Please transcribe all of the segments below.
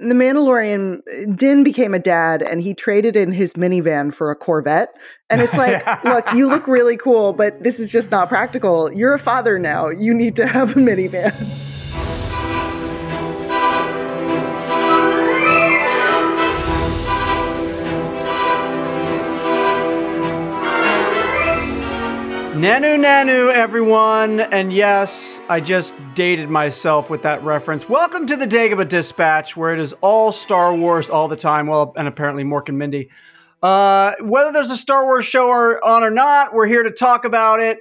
the Mandalorian, uh, Din became a dad and he traded in his minivan for a Corvette. And it's like, look, you look really cool, but this is just not practical. You're a father now. You need to have a minivan. Nanu Nanu, everyone. And yes, I just dated myself with that reference. Welcome to the Dagobah Dispatch, where it is all Star Wars all the time. Well, and apparently Mork and Mindy. Uh, whether there's a Star Wars show or, on or not, we're here to talk about it.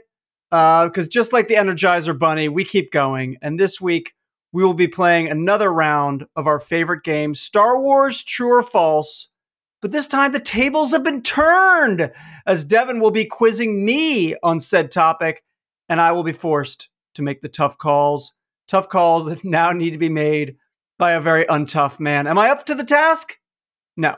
Because uh, just like the Energizer Bunny, we keep going. And this week, we will be playing another round of our favorite game, Star Wars True or False. But this time, the tables have been turned as Devan will be quizzing me on said topic, and I will be forced to make the tough calls. Tough calls that now need to be made by a very untough man. Am I up to the task? No,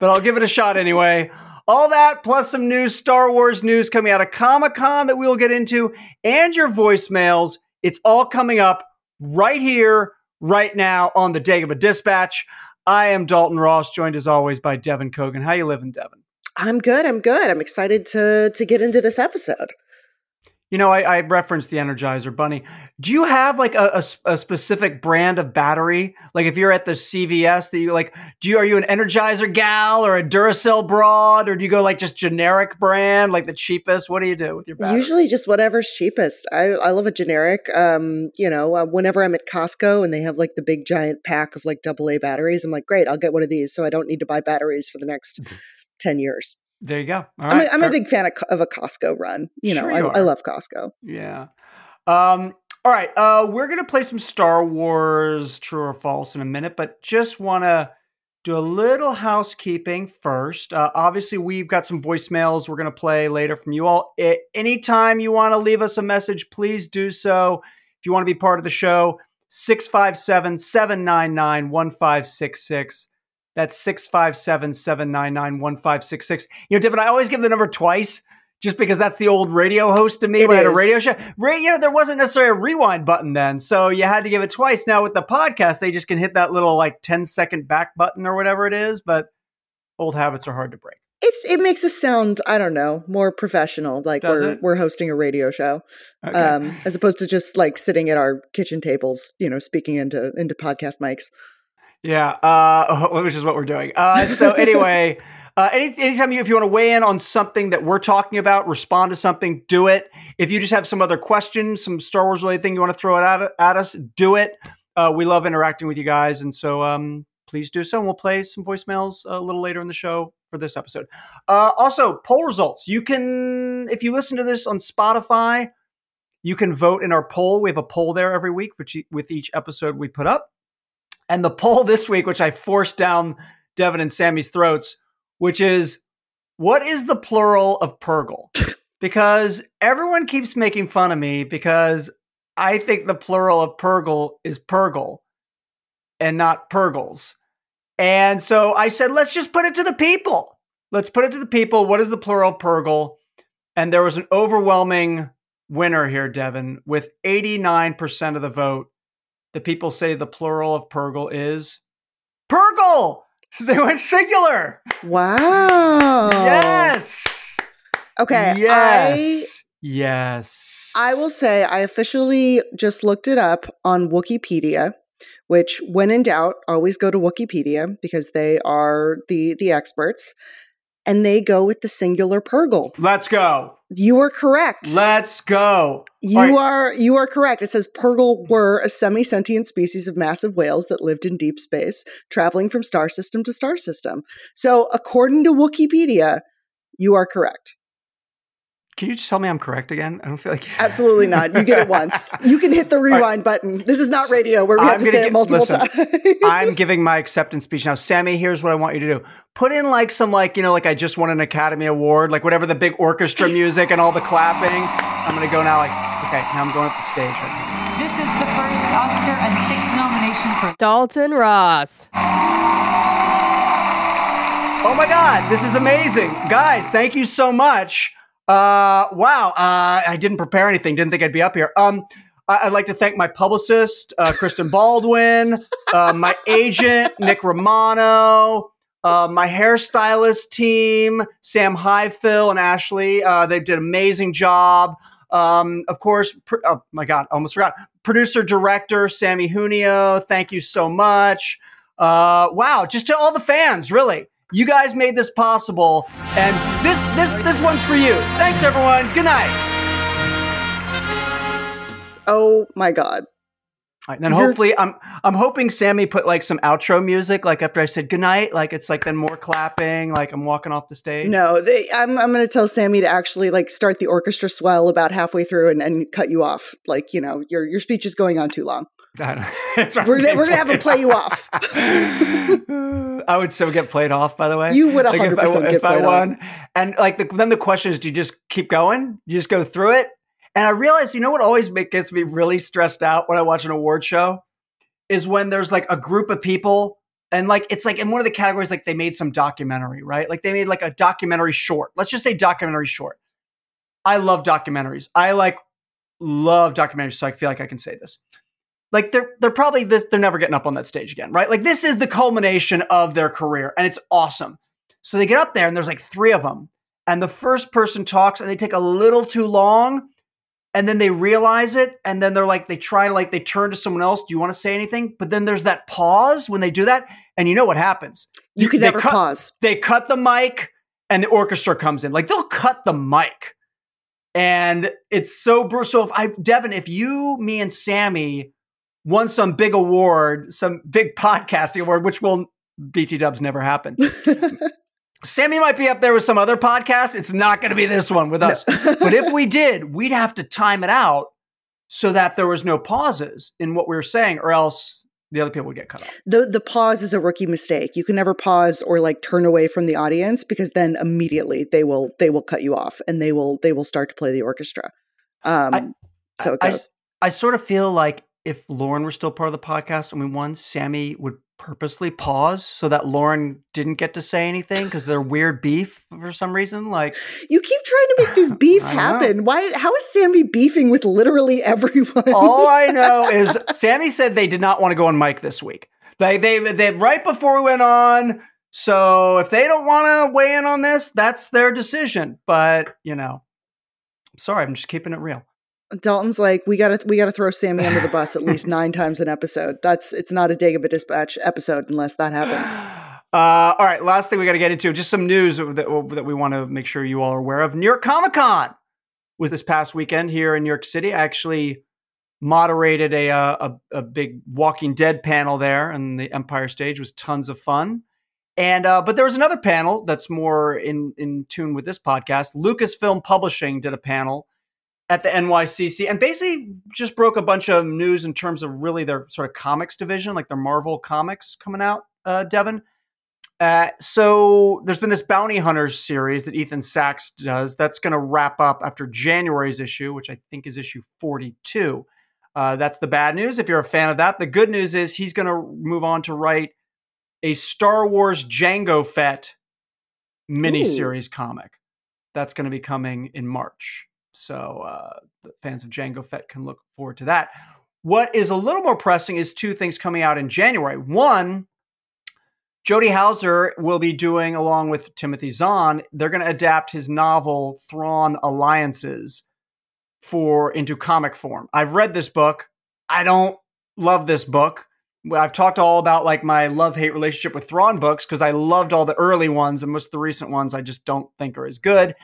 but I'll give it a shot anyway. All that plus some new Star Wars news coming out of Comic Con that we will get into, and your voicemails. It's all coming up right here, right now on the Dagobah Dispatch. I am Dalton Ross, joined as always by Devan Coggan. How you living, Devan? I'm good. I'm good. I'm excited to to get into this episode. You know, I, I referenced the Energizer Bunny. Do you have like a, a, a, specific brand of battery? Like if you're at the CVS, that you like, do you are you an Energizer gal or a Duracell broad, or do you go like just generic brand, like the cheapest? What do you do with your battery? Usually, just whatever's cheapest. I I love a generic. Um, you know, uh, whenever I'm at Costco and they have like the big giant pack of like AA batteries, I'm like, great, I'll get one of these, so I don't need to buy batteries for the next. Mm-hmm 10 years. There you go. All I'm, a, I'm a big fan of, of, a Costco run. You know, you I, I, love Costco. Yeah. Um, all right. Uh, we're going to play some Star Wars true or false in a minute, but just want to do a little housekeeping first. Uh, obviously, we've got some voicemails we're going to play later from you all. Anytime you want to leave us a message, please do so. If you want to be part of the show, 657 799 1566. That's 657 799 1566. You know, Devan, I always give the number twice just because that's the old radio host to me it when is. I had a radio show. you know, there wasn't necessarily a rewind button then. So you had to give it twice. Now with the podcast, they just can hit that little like 10 second back button or whatever it is. But old habits are hard to break. It's it makes us sound I don't know more professional like Does we're it? we're hosting a radio show okay. um, as opposed to just like sitting at our kitchen tables you know speaking into into podcast mics. Yeah, uh, which is what we're doing. Uh, so anyway, uh, any, anytime you, if you want to weigh in on something that we're talking about, respond to something, do it. If you just have some other questions, some Star Wars related thing you want to throw it at, at us, do it. Uh, we love interacting with you guys, and so um, please do so. And we'll play some voicemails a little later in the show for this episode. Uh, also, poll results. You can, if you listen to this on Spotify, you can vote in our poll. We have a poll there every week with each episode we put up. And the poll this week, which I forced down Devan and Sammy's throats, which is what is the plural of Purrgil? because everyone keeps making fun of me because I think the plural of Purrgil is Purrgil and not Purrgils. And so I said, let's just put it to the people. Let's put it to the people. What is the plural Purrgil? And there was an overwhelming winner here, Devan, with 89% of the vote the people say the plural of Purrgil is Purrgil. They went singular. Wow. Yes. Okay. Yes. I, yes. I will say I officially just looked it up on Wikipedia, which when in doubt, always go to Wikipedia because they are the the experts and they go with the singular Purrgil. Let's go. You are correct. Let's go. You right. are you are correct. It says Purrgil were a semi-sentient species of massive whales that lived in deep space, traveling from star system to star system. So, according to Wikipedia, you are correct. Can you just tell me I'm correct again? I don't feel like absolutely not. You get it once. You can hit the rewind right. button. This is not radio where we I'm have to say get, it multiple listen, times. I'm giving my acceptance speech now. Sammy, here's what I want you to do. Put in like some like you know like I just won an Academy Award, like whatever the big orchestra music and all the clapping. I'm gonna go now. Like okay, now I'm going up the stage. Right this is the first Oscar and sixth nomination for Dalton Ross. Oh my God, this is amazing, guys! Thank you so much. Uh, wow. Uh, I didn't prepare anything. Didn't think I'd be up here. Um, I, would like to thank my publicist, uh, Kristen Baldwin, uh, my agent, Nick Romano, uh, my hairstylist team, Sam Highfill and Ashley. Uh, they did an amazing job. Um, of course, pr- oh my God, almost forgot. Producer director Sammy Junio, thank you so much. Uh, wow, just to all the fans, really. You guys made this possible, and this this this one's for you. Thanks, everyone. Good night. Oh my god. and then You're- hopefully, I'm I'm hoping Sammy put like some outro music, like after I said goodnight, like it's like then more clapping, like I'm walking off the stage. No, they, I'm I'm going to tell Sammy to actually like start the orchestra swell about halfway through and, and cut you off. Like you know your your speech is going on too long. we're gonna, we're gonna have him play you off. I would so get played off. By the way, you would 100 like percent get if played I won. Off. And like the, then the question is, do you just keep going? You just go through it? And I realized, you know what always make, gets me really stressed out when I watch an award show is when there's like a group of people and like it's like in one of the categories like they made some documentary, right? Like they made like a documentary short. Let's just say documentary short. I love documentaries. I like love documentaries, so I feel like I can say this like they're they're probably this they're never getting up on that stage again, right? Like this is the culmination of their career and it's awesome. So they get up there and there's like three of them. And the first person talks and they take a little too long and then they realize it and then they're like they try to like they turn to someone else, "Do you want to say anything?" But then there's that pause when they do that and you know what happens? You can never cut, pause. They cut the mic and the orchestra comes in. Like they'll cut the mic. And it's so brutal. So if I Devan, if you, me and Sammy won some big award, some big podcasting award, which will BT Dubs never happen. Sammy might be up there with some other podcast. It's not going to be this one with us. No. but if we did, we'd have to time it out so that there was no pauses in what we were saying, or else the other people would get cut off. The the pause is a rookie mistake. You can never pause or like turn away from the audience because then immediately they will they will cut you off and they will they will start to play the orchestra. Um, I, so it goes. I, I sort of feel like if Lauren were still part of the podcast and we won, Sammy would purposely pause so that Lauren didn't get to say anything because they're weird beef for some reason. Like you keep trying to make this beef happen. Know. Why? How is Sammy beefing with literally everyone? All I know is Sammy said they did not want to go on mic this week. They they they right before we went on. So if they don't want to weigh in on this, that's their decision. But you know, I'm sorry, I'm just keeping it real. Dalton's like, we gotta we gotta throw Sammy under the bus at least nine times an episode. That's it's not a Dagobah Dispatch episode unless that happens. Uh, all right, last thing we got to get into just some news that, that we want to make sure you all are aware of. New York Comic Con was this past weekend here in New York City. I actually moderated a, uh, a, a big Walking Dead panel there, and the Empire stage was tons of fun. And uh, but there was another panel that's more in in tune with this podcast. Lucasfilm Publishing did a panel at the NYCC and basically just broke a bunch of news in terms of really their sort of comics division, like their Marvel comics coming out, uh, Devan. Uh, so there's been this Bounty Hunters series that Ethan Sacks does. That's going to wrap up after January's issue, which I think is issue 42. Uh, that's the bad news if you're a fan of that. The good news is he's going to move on to write a Star Wars Jango Fett miniseries Ooh. comic. That's going to be coming in March. So uh, the fans of Jango Fett can look forward to that. What is a little more pressing is two things coming out in January. One, Jody Houser will be doing, along with Timothy Zahn, they're going to adapt his novel Thrawn Alliances for into comic form. I've read this book. I don't love this book. I've talked all about like my love hate relationship with Thrawn books because I loved all the early ones and most of the recent ones I just don't think are as good.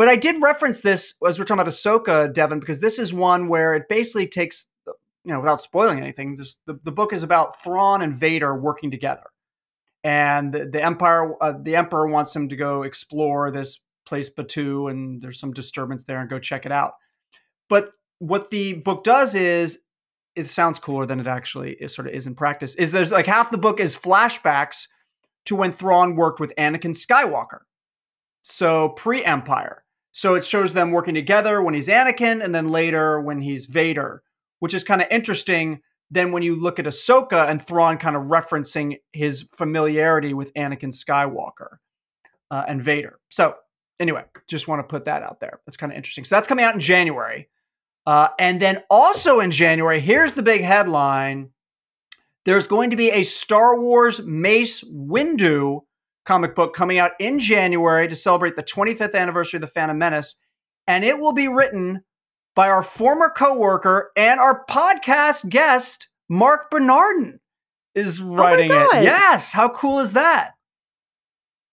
But I did reference this as we're talking about Ahsoka, Devan, because this is one where it basically takes, you know, without spoiling anything, this, the, the book is about Thrawn and Vader working together. And the, the Empire, uh, the Emperor wants him to go explore this place Batuu, and there's some disturbance there, and go check it out. But what the book does is, it sounds cooler than it actually is, sort of is in practice. Is there's like half the book is flashbacks to when Thrawn worked with Anakin Skywalker, so pre-Empire. So it shows them working together when he's Anakin and then later when he's Vader, which is kind of interesting. Then when you look at Ahsoka and Thrawn kind of referencing his familiarity with Anakin Skywalker uh, and Vader. So anyway, just want to put that out there. That's kind of interesting. So that's coming out in January. Uh, and then also in January, here's the big headline there's going to be a Star Wars Mace Windu comic book coming out in January to celebrate the 25th anniversary of The Phantom Menace. And it will be written by our former coworker and our podcast guest, Marc Bernardin, is writing Oh God. it. Yes. How cool is that?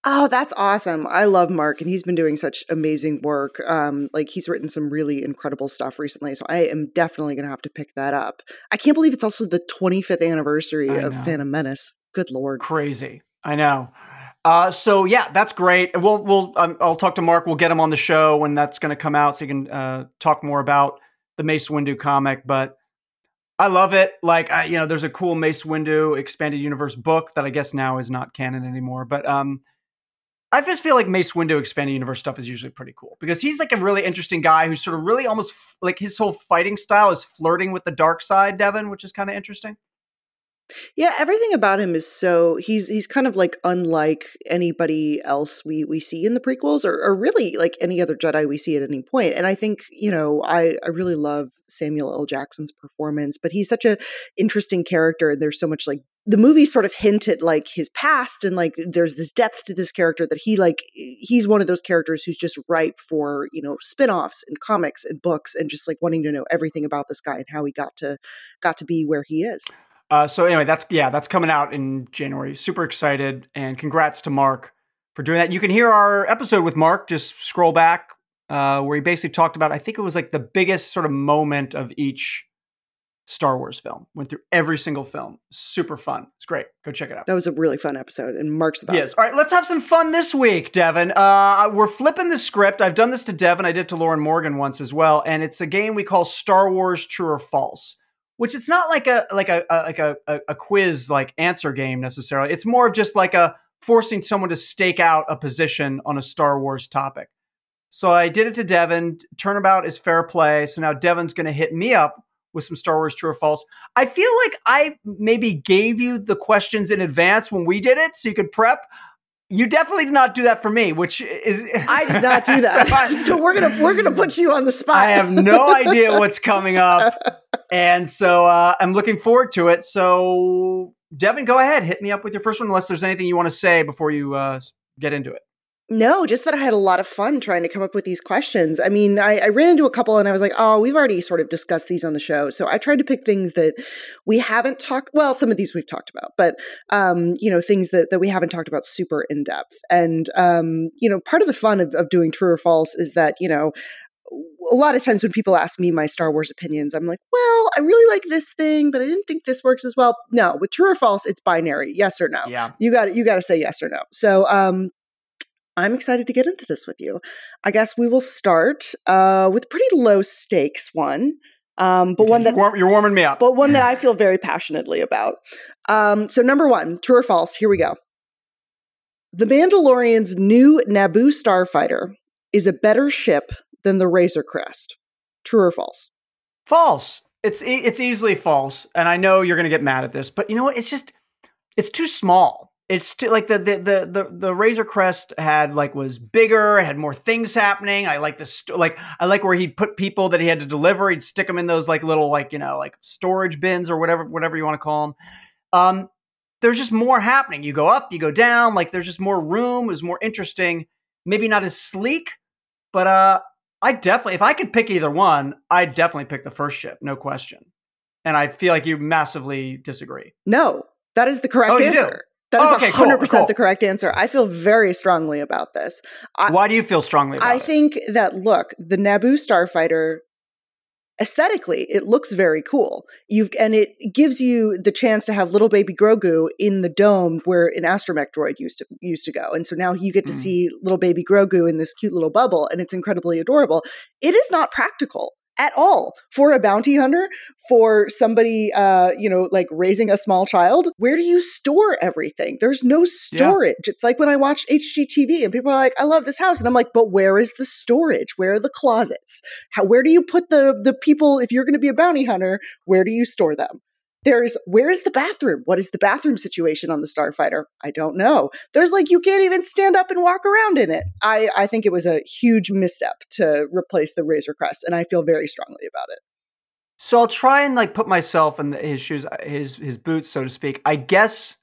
Oh, that's awesome. I love Marc and he's been doing such amazing work. Um like he's written some really incredible stuff recently, so I am definitely going to have to pick that up. I can't believe it's also the 25th anniversary I of know. Phantom Menace. Good lord. Crazy. I know. Uh, so yeah, that's great. We'll we'll um, I'll talk to Marc. We'll get him on the show when that's going to come out, so he can uh, talk more about the Mace Windu comic. But I love it. Like I, you know, there's a cool Mace Windu expanded universe book that I guess now is not canon anymore. But um, I just feel like Mace Windu expanded universe stuff is usually pretty cool because he's like a really interesting guy who's sort of really almost f- like his whole fighting style is flirting with the dark side, Devan, which is kind of interesting. Yeah, everything about him is so he's he's kind of like unlike anybody else we we see in the prequels or, or really like any other Jedi we see at any point. And I think, you know, I, I really love Samuel L. Jackson's performance, but he's such a interesting character and there's so much like the movie sort of hint at like his past and like there's this depth to this character that he like he's one of those characters who's just ripe for, you know, spin-offs and comics and books and just like wanting to know everything about this guy and how he got to got to be where he is. Uh, so anyway, that's yeah, that's coming out in January. Super excited, and congrats to Marc for doing that. You can hear our episode with Marc. Just scroll back uh, where he basically talked about. I think it was like the biggest sort of moment of each Star Wars film. Went through every single film. Super fun. It's great. Go check it out. That was a really fun episode, and Marc's the best. Yes. All right, let's have some fun this week, Devan. Uh, we're flipping the script. I've done this to Devan. I did it to Lauren Morgan once as well, and it's a game we call Star Wars True or False. Which it's not like a like a, a like a, a quiz like answer game necessarily. It's more of just like a forcing someone to stake out a position on a Star Wars topic. So I did it to Devan. Turnabout is fair play. So now Devan's going to hit me up with some Star Wars True or False. I feel like I maybe gave you the questions in advance when we did it, so you could prep. You definitely did not do that for me, which is I did not do that. So I- so we're gonna we're gonna put you on the spot. I have no idea what's coming up, and so uh, I'm looking forward to it. So, Devan, go ahead, hit me up with your first one, unless there's anything you want to say before you uh, get into it. No, just that I had a lot of fun trying to come up with these questions. I mean, I, I ran into a couple and I was like, oh, we've already sort of discussed these on the show. So I tried to pick things that we haven't talked well, some of these we've talked about, but um, you know, things that, that we haven't talked about super in depth. And um, you know, part of the fun of, of doing true or false is that, you know, a lot of times when people ask me my Star Wars opinions, I'm like, well, I really like this thing, but I didn't think this works as well. No, with true or false, it's binary, yes or no. Yeah. You got you got to say yes or no. So, um, I'm excited to get into this with you. I guess we will start uh, with a pretty low stakes one, um, but one that you're warming me up. but one that I feel very passionately about. Um, so, number one, true or false? Here we go. The Mandalorian's new Naboo starfighter is a better ship than the Razor Crest. True or false? False. It's e- it's easily false, and I know you're going to get mad at this, but you know what? It's just it's too small. It's too like the the the the, the Razor Crest had like was bigger. It had more things happening. I like the st- like I like where he'd put people that he had to deliver. He'd stick them in those like little like you know like storage bins or whatever whatever you want to call them. Um, there's just more happening. You go up, you go down. Like there's just more room. It was more interesting. Maybe not as sleek, but uh, I definitely, if I could pick either one, I'd definitely pick the first ship, no question. And I feel like you massively disagree. No, that is the correct Oh, answer. That is Oh, okay, 100% cool. the correct answer. I feel very strongly about this. I- Why do you feel strongly about I it? think that look, the Naboo starfighter aesthetically it looks very cool. You've and it gives you the chance to have little baby Grogu in the dome where an astromech droid used to used to go. And so now you get to Mm. see little baby Grogu in this cute little bubble and it's incredibly adorable. It is not practical at all for a bounty hunter for somebody uh you know like raising a small child? Where do you store everything? There's no storage. It's like when i watch hgtv and people are like i love this house. And i'm like but where is the storage? Where are the closets? How where do you put the the people if you're going to be a bounty hunter where do you store them There's where's the bathroom? What is the bathroom situation on the Starfighter? I don't know. There's like you can't even stand up and walk around in it. I I think it was a huge misstep to replace the Razor Crest, and I feel very strongly about it. So I'll try and like put myself in the, his shoes, uh, his his boots, so to speak. I guess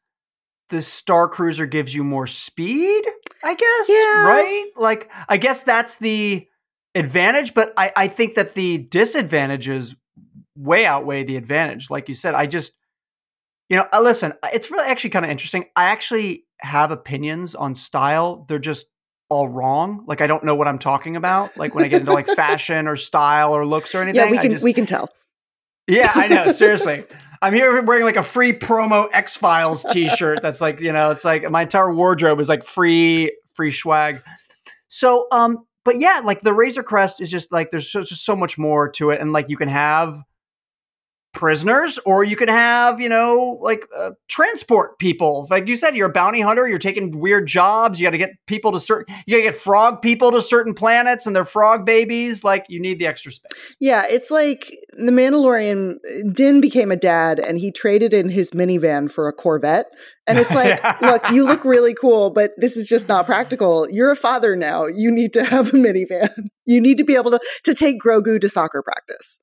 the Star Cruiser gives you more speed. I guess, Yeah. right? Like, I guess that's the advantage, but I I think that the disadvantages way outweigh the advantage. Like you said, I just, you know, uh, listen, it's really actually kind of interesting. I actually have opinions on style. They're just all wrong. Like I don't know what I'm talking about. Like when I get into like fashion or style or looks or anything. Yeah, we can just- we can tell. yeah, I know. Seriously, I'm here wearing like a free promo X Files T-shirt. That's like you know, it's like my entire wardrobe is like free free swag. So, um, but yeah, like the Razor Crest is just like there's just so much more to it, and like you can have prisoners or you can have you know like uh, transport people like you said you're a bounty hunter you're taking weird jobs you got to get people to certain you got to get frog people to certain planets and their frog babies like you need the extra space Yeah, it's like the Mandalorian. Din became a dad, and he traded in his minivan for a Corvette. And it's like, look, you look really cool, but this is just not practical. You're a father now. You need to have a minivan. You need to be able to to take Grogu to soccer practice.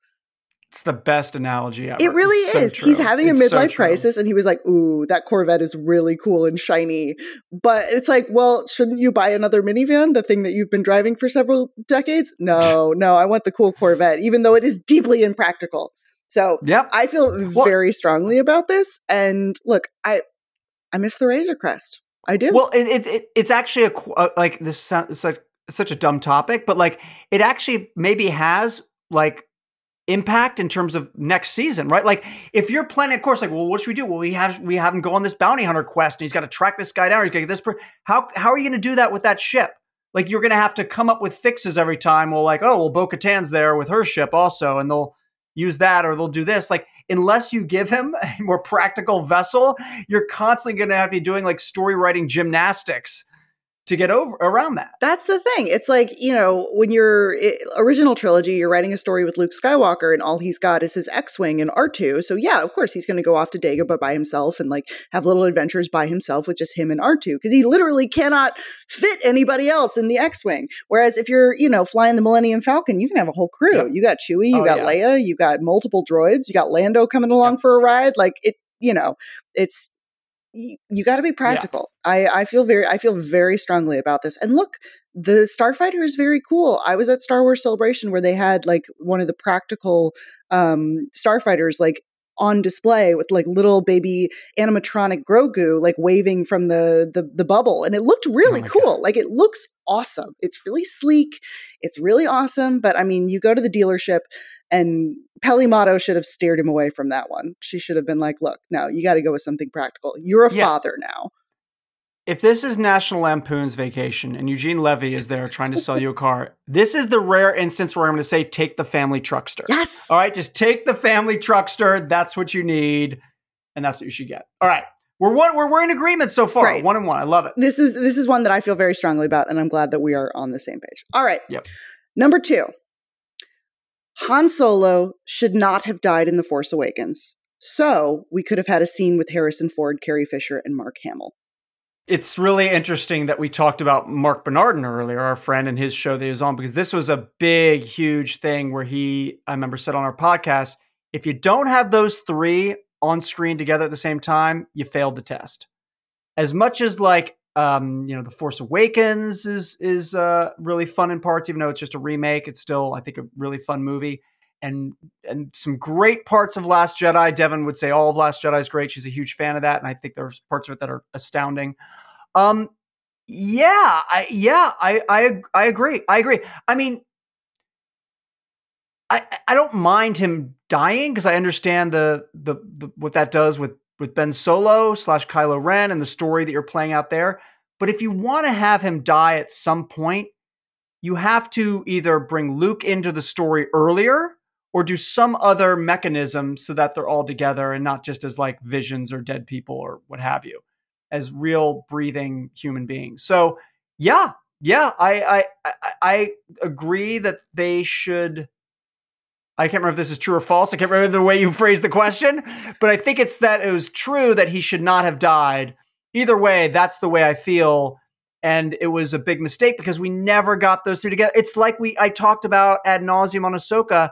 It's the best analogy ever. It really It's so is. He's having a It's so midlife true. crisis, and he was like, "Ooh, that Corvette is really cool and shiny." But it's like, well, shouldn't you buy another minivan, the thing that you've been driving for several decades? No, no, I want the cool Corvette, even though it is deeply impractical. So Yep. I feel Well- very strongly about this. And look, I I miss the Razor Crest. I do. Well, it, it, it it's actually a uh, like this sounds such such a dumb topic, but like it actually maybe has like impact in terms of next season, right? Like if you're planning, a course, like well, what should we do? Well, we have we have him go on this bounty hunter quest, and he's got to track this guy down. He's got to get this. Per- how how are you going to do that with that ship? Like you're going to have to come up with fixes every time. Well, like oh, well, Bo Katan's there with her ship also, and they'll use that or they'll do this. Like unless you give him a more practical vessel, you're constantly going to have to be doing like story writing gymnastics to get over around that. That's the thing. It's like, you know, when you're i- original trilogy, you're writing a story with Luke Skywalker and all he's got is his X-Wing and R2. So yeah, of course he's going to go off to Dagobah by himself and like have little adventures by himself with just him and R2 because he literally cannot fit anybody else in the X-Wing. Whereas if you're, you know, flying the Millennium Falcon, you can have a whole crew. Yep. You got Chewie, you Oh, got yeah. Leia, you got multiple droids, you got Lando coming along for a ride. Like it, you know, it's you, you got to be practical. I I feel very I feel very strongly about this. And look, the Starfighter is very cool. I was at Star Wars Celebration where they had like one of the practical um starfighters like on display with like little baby animatronic Grogu like waving from the the, the bubble and it looked really Oh cool. Like it looks awesome. It's really sleek. It's really awesome, but I mean, you go to the dealership and Peli Motto should have steered him away from that one. She should have been like, "Look, no, you got to go with something practical. You're a Yeah. father now." If this is National Lampoon's Vacation and Eugene Levy is there trying to sell you a car, this is the rare instance where I'm going to say take the family truckster. Yes. All right, just take the family truckster. That's what you need, and that's what you should get. All right, we're one. We're, we're in agreement so far. Right. One and one. I love it. this is this is one that I feel very strongly about, and I'm glad that we are on the same page. All right. Yep. Number two, Han Solo should not have died in The Force Awakens. So we could have had a scene with Harrison Ford, Carrie Fisher, and Mark Hamill. It's really interesting that we talked about Marc Bernardin earlier, our friend and his show that he was on, because this was a big, huge thing where he, I remember, said on our podcast, if you don't have those three on screen together at the same time, you failed the test. As much as like, um, you know, The Force Awakens is is uh, really fun in parts, even though it's just a remake. It's still, I think, a really fun movie, and and some great parts of Last Jedi. Devan would say all of Last Jedi is great. She's a huge fan of that, and I think there's parts of it that are astounding. Um, yeah, I yeah, I I I agree. I agree. I mean, I I don't mind him dying because I understand the, the the what that does with with Ben Solo slash Kylo Ren and the story that you're playing out there. But if you want to have him die at some point, you have to either bring Luke into the story earlier or do some other mechanism so that they're all together and not just as like visions or dead people or what have you, as real breathing human beings. So yeah, yeah, I I I, agree that they should I can't remember if this is true or false. I can't remember the way you phrased the question, but I think it's that it was true that he should not have died. Either way, that's the way I feel. And it was a big mistake because we never got those two together. It's like we I talked about ad nauseum on Ahsoka,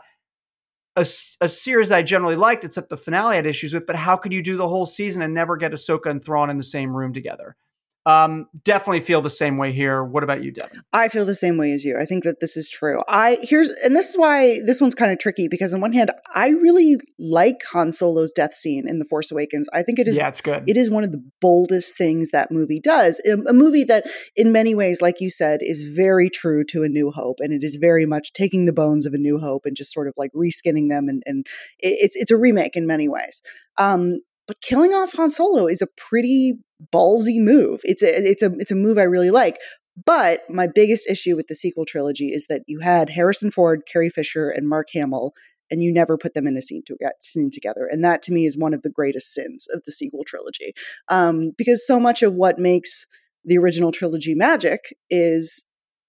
a, a series I generally liked, except the finale I had issues with. But how could you do the whole season and never get Ahsoka and Thrawn in the same room together? Um, definitely feel the same way here. What about you, Devan? I feel the same way as you. I think that this is true. I here's and this is why this one's kind of tricky because on one hand, I really like Han Solo's death scene in The Force Awakens. I think it is Yeah, it's good. it is one of the boldest things that movie does. A, a movie that in many ways, like you said, is very true to A New Hope and it is very much taking the bones of A New Hope and just sort of like reskinning them and and it- it's it's a remake in many ways. Um but killing off Han Solo is a pretty ballsy move. It's a it's a it's a move I really like. But my biggest issue with the sequel trilogy is that you had Harrison Ford, Carrie Fisher, and Mark Hamill, and you never put them in a scene, to, scene together. And that to me is one of the greatest sins of the sequel trilogy. Um, because so much of what makes the original trilogy magic is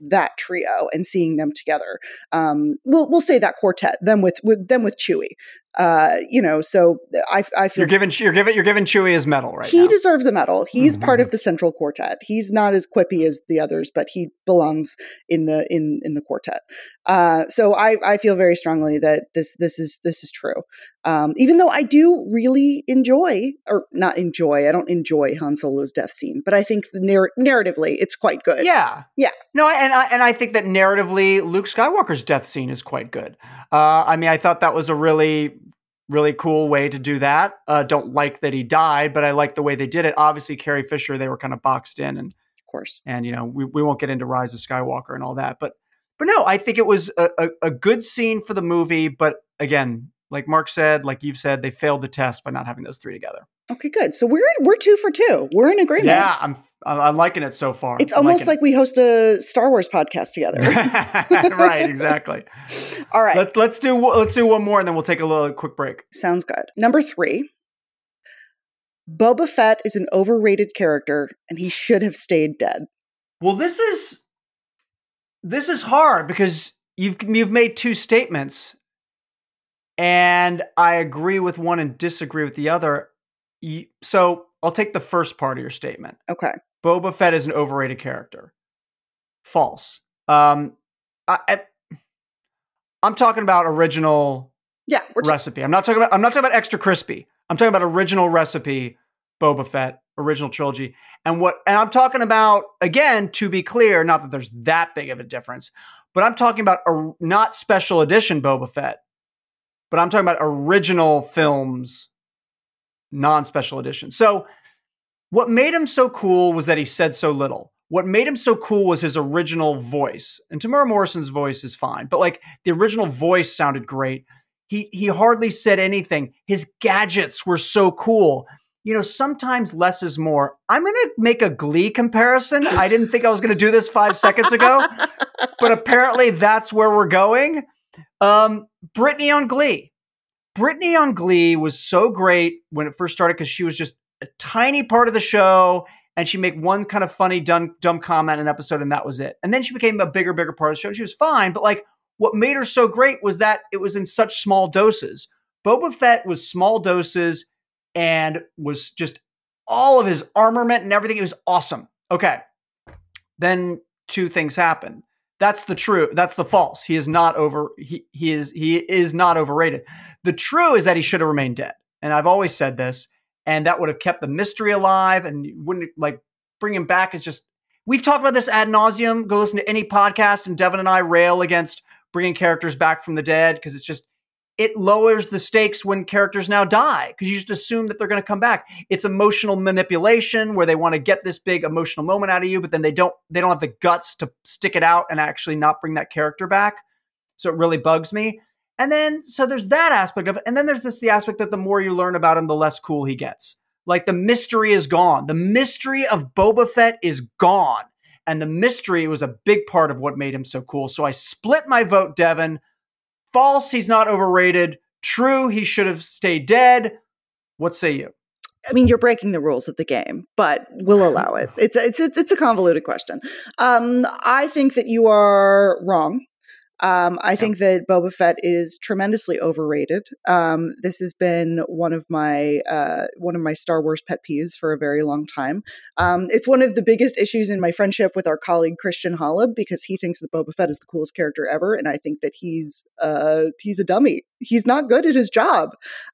that trio and seeing them together. Um, we'll we'll say that quartet, them with with them with Chewie. Uh, you know, so I I feel You're giving you're giving you're giving Chewie his medal right he now. deserves a medal. He's part Mhm. of the central quartet. He's not as quippy as the others, but he belongs in the in in the quartet. Uh, so I I feel very strongly that this this is this is true. Um, even though I do really enjoy, or not enjoy, I don't enjoy Han Solo's death scene, but I think narr- narratively it's quite good. Yeah, Yeah. No, and I and I think that narratively, Luke Skywalker's death scene is quite good. Uh, I mean, I thought that was a really, really cool way to do that. Uh, don't like that he died, but I like the way they did it. Obviously, Carrie Fisher, they were kind of boxed in, and of course. and you know, we, we won't get into Rise of Skywalker and all that, but but no, I think it was a, a, a good scene for the movie. But again, like Marc said, like you've said, they failed the test by not having those three together. Okay, good. So we're we're two for two. We're in agreement. Yeah, I'm I'm liking it so far. It's I'm almost like we host a Star Wars podcast together. right, exactly. All right. Let's let's do let's do one more and then we'll take a little quick break. Sounds good. Number three. Boba Fett is an overrated character and he should have stayed dead. Well, this is this is hard because you've you've made two statements, and I agree with one and disagree with the other. So I'll take the first part of your statement. Okay. Boba Fett is an overrated character. False. Um, I, I'm talking about original Yeah, t- recipe. I'm not talking about I'm not talking about extra crispy. I'm talking about original recipe Boba Fett, original trilogy. And what and I'm talking about again to be clear, not that there's that big of a difference, but I'm talking about a, not special edition Boba Fett, but I'm talking about original films non-special edition. So what made him so cool was that he said so little. What made him so cool was his original voice. And Temuera Morrison's voice is fine, but like the original voice sounded great. He he hardly said anything. His gadgets were so cool. You know, sometimes less is more. I'm going to make a Glee comparison. I didn't think I was going to do this 5 seconds ago, but apparently that's where we're going. Um Brittany on Glee. Brittany on Glee was so great when it first started because she was just a tiny part of the show and she'd make one kind of funny dumb, dumb comment in an episode and that was it. And then she became a bigger, bigger part of the show. She was fine, but like what made her so great was that it was in such small doses. Boba Fett was small doses and was just all of his armament and everything. It was awesome. Okay. Then two things happen. That's the true. That's the false. He is not over. He he is he is not overrated. The true is that he should have remained dead. And I've always said this, and that would have kept the mystery alive and wouldn't like bring him back is just we've talked about this ad nauseum. Go listen to any podcast, and Devan and I rail against bringing characters back from the dead because it's just it lowers the stakes when characters now die because you just assume that they're going to come back. It's emotional manipulation where they want to get this big emotional moment out of you, but then they don't they don't have the guts to stick it out and actually not bring that character back. So it really bugs me. And then so there's that aspect of it, and then there's this the aspect that the more you learn about him, the less cool he gets. Like the mystery is gone. The mystery of Boba Fett is gone. And the mystery was a big part of what made him so cool. So I split my vote, Devan. False, he's not overrated. True, he should have stayed dead. What say you? I mean, you're breaking the rules of the game, but we'll allow it. It's a, it's a, it's a convoluted question. Um, I think that you are wrong. Um, I think that Boba Fett is tremendously overrated. Um, this has been one of my uh, one of my Star Wars pet peeves for a very long time. Um, it's one of the biggest issues in my friendship with our colleague Christian Holub because he thinks that Boba Fett is the coolest character ever, and I think that he's uh, he's a dummy. He's not good at his job.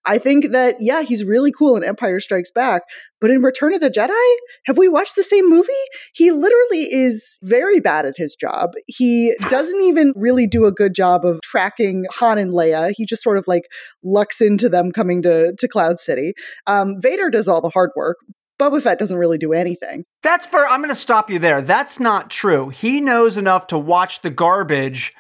I think that yeah, he's really cool in Empire Strikes Back, but in Return of the Jedi, have we watched the same movie? He literally is very bad at his job. He doesn't even really do a good job of tracking Han and Leia. He just sort of like lucks into them coming to, to Cloud City. Um, Vader does all the hard work. Boba Fett doesn't really do anything. That's for, I'm going to stop you there. That's not true. He knows enough to watch the garbage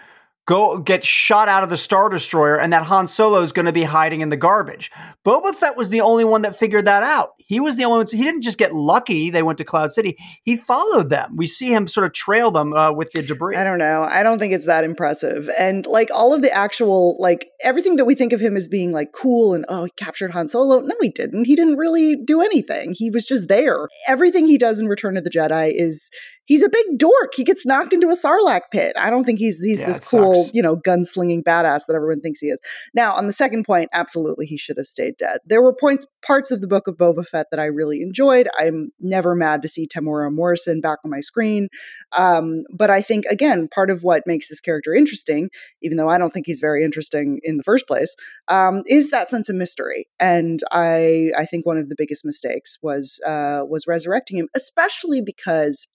go get shot out of the Star Destroyer and that Han Solo is going to be hiding in the garbage. Boba Fett was the only one that figured that out. He was the only one. He didn't just get lucky. They went to Cloud City. He followed them. We see him sort of trail them uh, with the debris. I don't know. I don't think it's that impressive. And like all of the actual, like everything that we think of him as being like cool and oh, he captured Han Solo. No, he didn't. He didn't really do anything. He was just there. Everything he does in Return of the Jedi is he's a big dork. He gets knocked into a sarlacc pit. I don't think he's he's yeah, this cool, sucks. you know, gunslinging badass that everyone thinks he is. Now, on the second point, absolutely he should have stayed dead. There were points parts of the book of Boba Fett that I really enjoyed. I'm never mad to see Temuera Morrison back on my screen. Um, but I think again, part of what makes this character interesting, even though I don't think he's very interesting in the first place, um, is that sense of mystery. And I I think one of the biggest mistakes was uh, was resurrecting him, especially because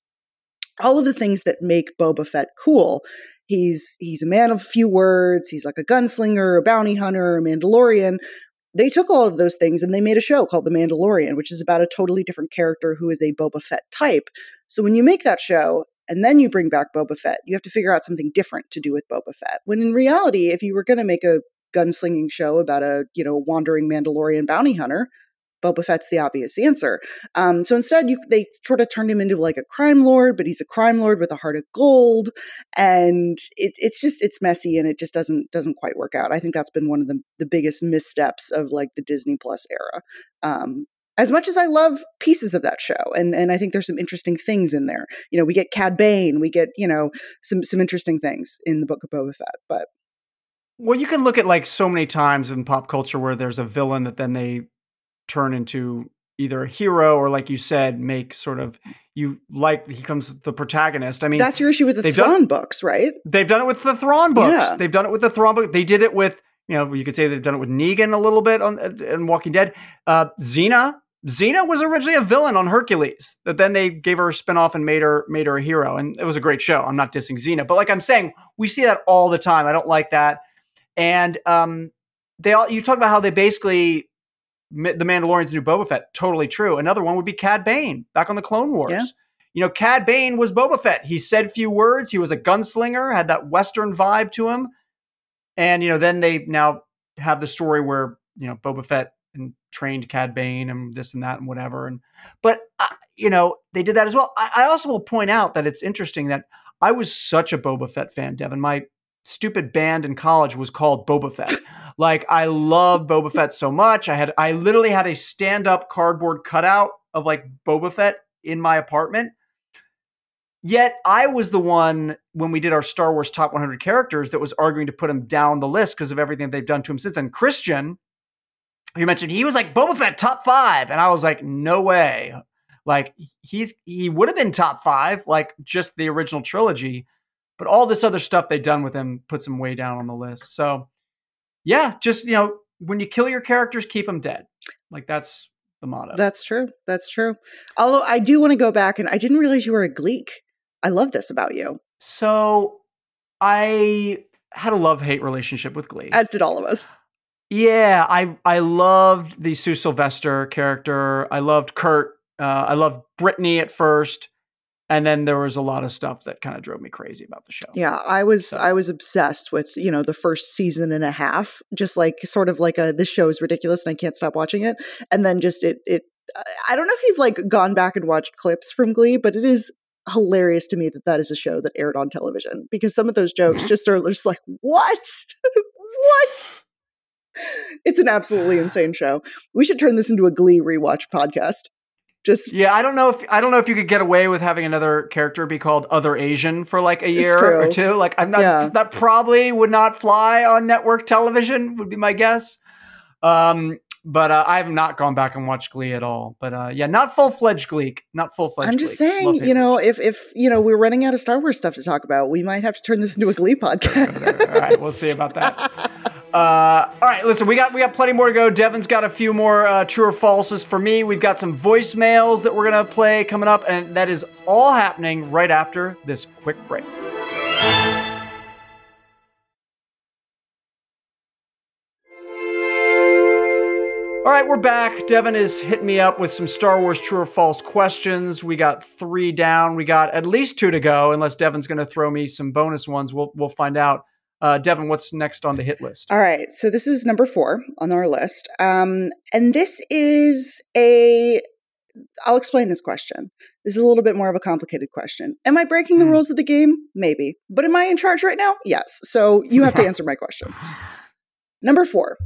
all of the things that make Boba Fett cool. He's he's a man of few words. He's like a gunslinger, a bounty hunter, a Mandalorian. They took all of those things and they made a show called The Mandalorian, which is about a totally different character who is a Boba Fett type. So when you make that show and then you bring back Boba Fett, you have to figure out something different to do with Boba Fett. When in reality, if you were going to make a gunslinging show about a you know wandering Mandalorian bounty hunter, Boba Fett's the obvious answer. Um, so instead, you, they sort of turned him into like a crime lord, but he's a crime lord with a heart of gold, and it, it's just it's messy and it just doesn't doesn't quite work out. I think that's been one of the the biggest missteps of like the Disney Plus era. Um, as much as I love pieces of that show, and and I think there's some interesting things in there. You know, we get Cad Bane, we get you know some some interesting things in the Book of Boba Fett, but. Well, you can look at like so many times in pop culture where there's a villain that then they turn into either a hero or like you said make sort of you like he comes the protagonist. I mean that's your issue with the Thrawn done, books right? They've done it with the Thrawn books. Yeah. they've done it with the Thrawn book. They did it with you know you could say they've done it with negan a little bit on in walking dead. Uh xena xena was originally a villain on hercules that then they gave her a spinoff and made her made her a hero and it was a great show. I'm not dissing xena but like i'm saying we see that all the time. I don't like that. And um they all you talk about how they basically the Mandalorian's new Boba Fett. Totally true. Another one would be Cad Bane back on the Clone Wars. Yeah. You know, Cad Bane was Boba Fett. He said few words. He was a gunslinger, had that Western vibe to him. And, you know, then they now have the story where, you know, Boba Fett and trained Cad Bane and this and that and whatever. And, but, uh, you know, they did that as well. I, I also will point out that it's interesting that I was such a Boba Fett fan, Devan. My stupid band in college was called Boba Fett. Like I love Boba Fett so much. I had I literally had a stand-up cardboard cutout of like Boba Fett in my apartment. Yet I was the one when we did our Star Wars top 100 characters that was arguing to put him down the list because of everything they've done to him since. And Christian, you mentioned he was like Boba Fett top five, and I was like, no way. Like he's he would have been top five, like just the original trilogy, but all this other stuff they've done with him puts him way down on the list. So yeah, just you know, when you kill your characters, keep them dead. Like that's the motto. That's true. That's true. Although I do want to go back and I didn't realize you were a Gleek. I love this about you. So I had a love hate relationship with Glee. As did all of us. Yeah, I I loved the Sue Sylvester character. I loved Kurt. Uh, I loved Brittany at first and then there was a lot of stuff that kind of drove me crazy about the show. Yeah, I was so. I was obsessed with you know the first season and a half, just like sort of like a this show is ridiculous and I can't stop watching it, and then just it it I don't know if you've like gone back and watched clips from Glee, but it is hilarious to me that that is a show that aired on television because some of those jokes just are just like what what. It's an absolutely insane show. We should turn this into a Glee rewatch podcast. Just Yeah, I don't know if I don't know if you could get away with having another character be called Other Asian for like a year or two. Like I'm not Yeah. that probably would not fly on network television. Would be my guess. Um, but uh, I have not gone back and watched Glee at all. But uh, yeah, not full fledged Glee. Not full fledged. I'm just saying, you know, if if you know we're running out of Star Wars stuff to talk about, we might have to turn this into a Glee podcast. all right, we'll see about that. Uh, all right, listen, we got we got plenty more to go. Devan's got a few more uh, true or falses for me. We've got some voicemails that we're gonna play coming up, and that is all happening right after this quick break. All right, we're back. Devan is hitting me up with some Star Wars true or false questions. We got three down. We got at least two to go, unless Devan's going to throw me some bonus ones. We'll we'll find out. Uh, Devan, what's next on the hit list? All right, so this is number four on our list, um, and this is a. I'll explain this question. This is a little bit more of a complicated question. Am I breaking the Hmm. rules of the game? Maybe, but am I in charge right now? Yes. So you have to answer my question. Number four.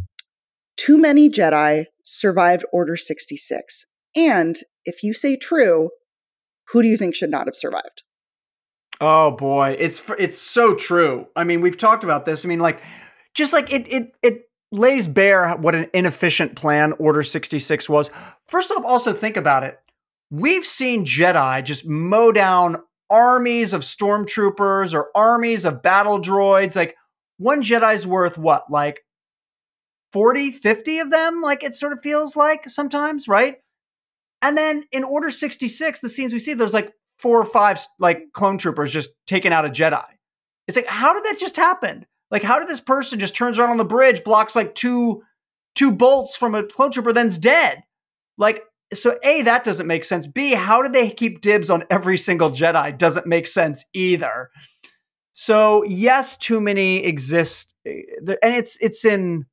Too many Jedi survived Order 66. And if you say true, who do you think should not have survived? Oh boy, it's it's so true. I mean, we've talked about this. I mean, like, just like it it it lays bare what an inefficient plan Order sixty six was. First off, also think about it. We've seen Jedi just mow down armies of stormtroopers or armies of battle droids. Like one Jedi's worth what, like 40, 50 of them? Like it sort of feels like sometimes, right? And then in Order 66, the scenes we see, there's like four or five like clone troopers just taking out a Jedi. It's like, how did that just happen? Like, how did this person just turns around on the bridge, blocks like two two bolts from a clone trooper, then's dead? Like, so A, that doesn't make sense. B, how did they keep dibs on every single Jedi? Doesn't make sense either. So yes, too many exist, eh, and it's it's in